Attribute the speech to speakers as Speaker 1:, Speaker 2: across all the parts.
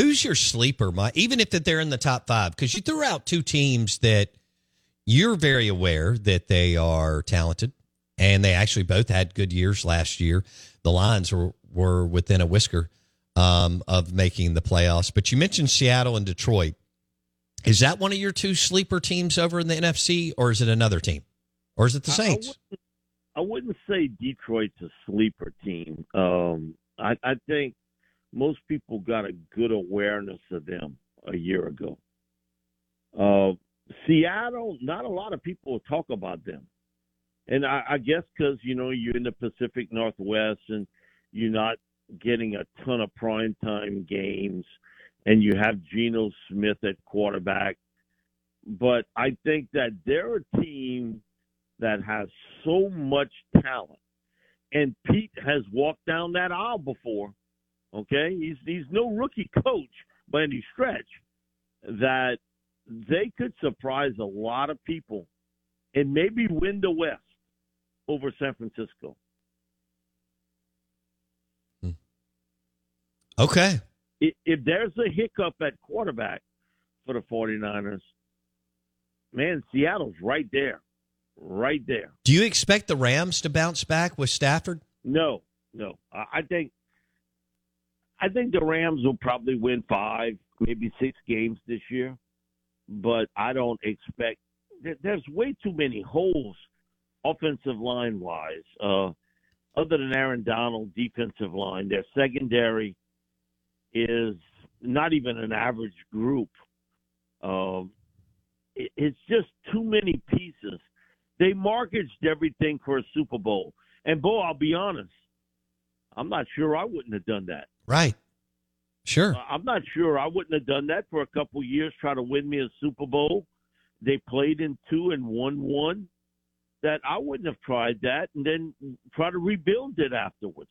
Speaker 1: Who's your sleeper, Mike? Even if that they're in the top five, because you threw out two teams that you're very aware that they are talented, and they actually both had good years last year. The Lions were were within a whisker um, of making the playoffs. But you mentioned Seattle and Detroit. Is that one of your two sleeper teams over in the NFC, or is it another team, or is it the Saints?
Speaker 2: I, I, wouldn't, I wouldn't, say Detroit's a sleeper team. Um, I, I think most people got a good awareness of them a year ago. Uh, Seattle, not a lot of people talk about them, and I, I guess because you know you're in the Pacific Northwest and you're not getting a ton of primetime games, and you have Geno Smith at quarterback. But I think that they're a team that has so much talent, and Pete has walked down that aisle before. Okay, he's he's no rookie coach by any stretch. That they could surprise a lot of people, and maybe win the West over San Francisco. Hmm.
Speaker 1: Okay.
Speaker 2: If there's a hiccup at quarterback for the 49ers, man, Seattle's right there. Right there.
Speaker 1: Do you expect the Rams to bounce back with Stafford?
Speaker 2: No, no. I think I think the Rams will probably win five, maybe six games this year, but I don't expect. There's way too many holes, offensive line wise. Uh, other than Aaron Donald, defensive line, their secondary is not even an average group. Um, it, it's just too many pieces. They mortgaged everything for a Super Bowl. And, Bo, I'll be honest, I'm not sure I wouldn't have done that.
Speaker 1: Right. Sure.
Speaker 2: Uh, I'm not sure I wouldn't have done that for a couple years, try to win me a Super Bowl. They played in two and won one. That I wouldn't have tried that and then try to rebuild it afterwards.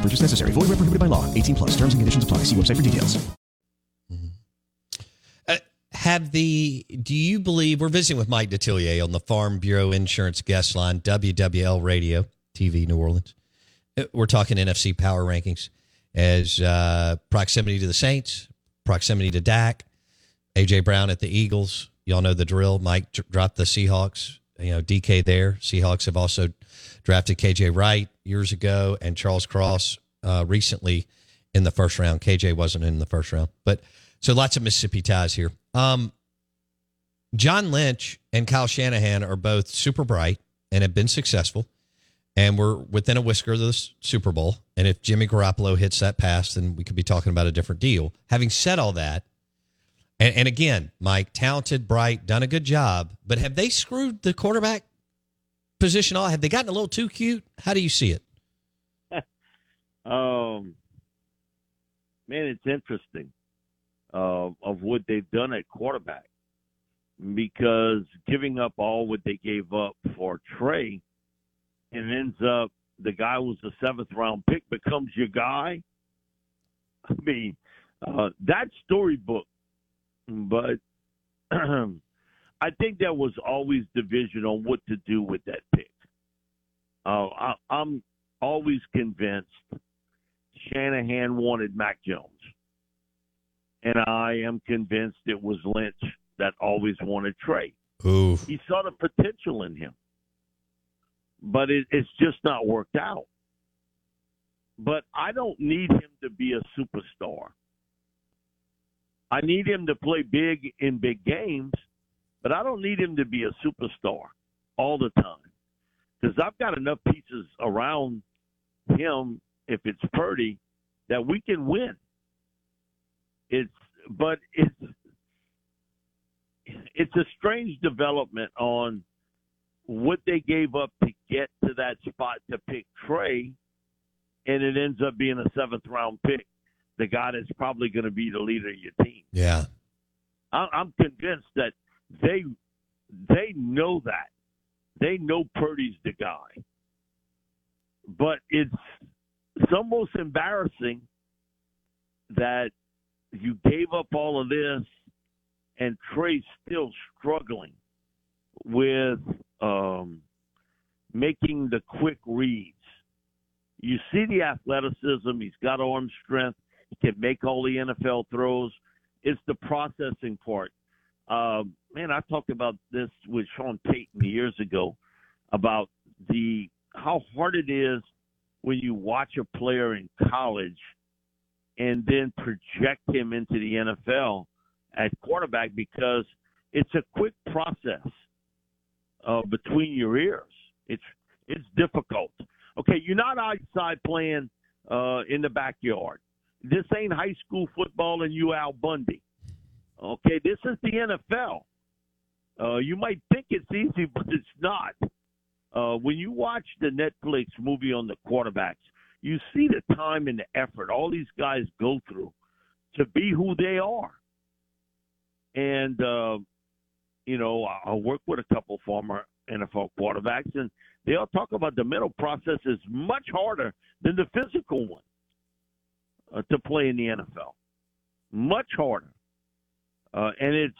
Speaker 3: Purchase necessary. Void where prohibited by law. 18 plus. Terms and conditions apply. See website for details.
Speaker 1: Uh, have the do you believe we're visiting with Mike Detillier on the Farm Bureau Insurance guest line, WWL Radio TV New Orleans. Uh, We're talking NFC power rankings as uh, proximity to the Saints, proximity to Dak, AJ Brown at the Eagles. Y'all know the drill. Mike dropped the Seahawks. You know DK there. Seahawks have also drafted KJ Wright years ago and Charles Cross uh, recently in the first round. KJ wasn't in the first round, but so lots of Mississippi ties here. Um, John Lynch and Kyle Shanahan are both super bright and have been successful, and we're within a whisker of the Super Bowl. And if Jimmy Garoppolo hits that pass, then we could be talking about a different deal. Having said all that, and, and again, Mike, talented, bright, done a good job, but have they screwed the quarterback position all? Have they gotten a little too cute? How do you see it?
Speaker 2: Um, man, it's interesting uh, of what they've done at quarterback because giving up all what they gave up for Trey and ends up the guy was the seventh round pick becomes your guy. I mean, uh, that storybook, but I think there was always division on what to do with that pick. Uh, I, I'm always convinced Shanahan wanted Mac Jones. And I am convinced it was Lynch that always wanted Trey.
Speaker 1: Ooh.
Speaker 2: He saw the potential in him. But it, it's just not worked out. But I don't need him to be a superstar. I need him to play big in big games, but I don't need him to be a superstar all the time. Because I've got enough pieces around him if it's Purdy that we can win. It's but it's it's a strange development on what they gave up to get to that spot to pick Trey, and it ends up being a seventh round pick, the guy that's probably going to be the leader of your team.
Speaker 1: Yeah.
Speaker 2: I- I'm convinced that they they know that they know Purdy's the guy, but it's it's almost embarrassing that you gave up all of this and Trey's still struggling with um, making the quick reads. You see the athleticism, he's got arm strength, he can make all the NFL throws. It's the processing part. Um, man, I talked about this with Sean Payton years ago about the how hard it is when you watch a player in college and then project him into the NFL at quarterback because it's a quick process uh, between your ears. It's it's difficult. Okay, you're not outside playing uh, in the backyard. This ain't high school football and you Al Bundy. Okay, this is the NFL. Uh, you might think it's easy, but it's not. Uh, when you watch the Netflix movie on the quarterbacks, you see the time and the effort all these guys go through to be who they are. And, uh, you know, I work with a couple former NFL quarterbacks, and they all talk about the mental process is much harder than the physical one uh, to play in the NFL. Much harder. Uh, and it's,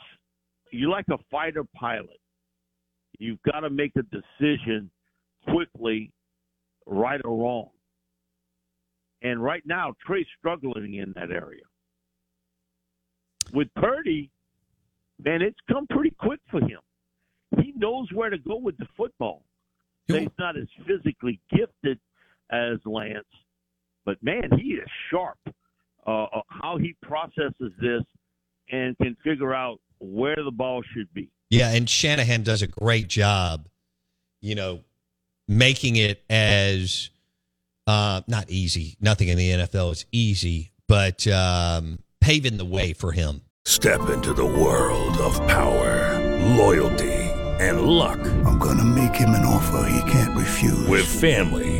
Speaker 2: you're like a fighter pilot. You've got to make a decision quickly, right or wrong. And right now, Trey's struggling in that area. With Purdy, man, it's come pretty quick for him. He knows where to go with the football. He's not as physically gifted as Lance, but man, he is sharp. Uh, uh, how he processes this and can figure out where the ball should be.
Speaker 1: Yeah, and Shanahan does a great job, you know, making it as uh, not easy. Nothing in the NFL is easy, but um, paving the way for him.
Speaker 4: Step into the world of power, loyalty, and luck.
Speaker 5: I'm gonna make him an offer he can't refuse.
Speaker 4: With family,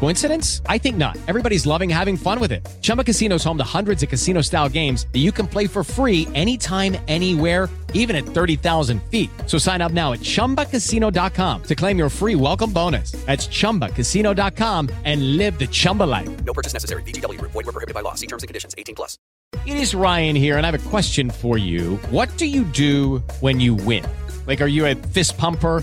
Speaker 6: Coincidence? I think not. Everybody's loving having fun with it. Chumba Casino is home to hundreds of casino-style games that you can play for free anytime, anywhere, even at 30,000 feet. So sign up now at ChumbaCasino.com to claim your free welcome bonus. That's ChumbaCasino.com and live the Chumba life.
Speaker 7: No purchase necessary. Group. Void were prohibited by law. See terms and conditions. 18 plus.
Speaker 6: It is Ryan here, and I have a question for you. What do you do when you win? Like, are you a fist pumper?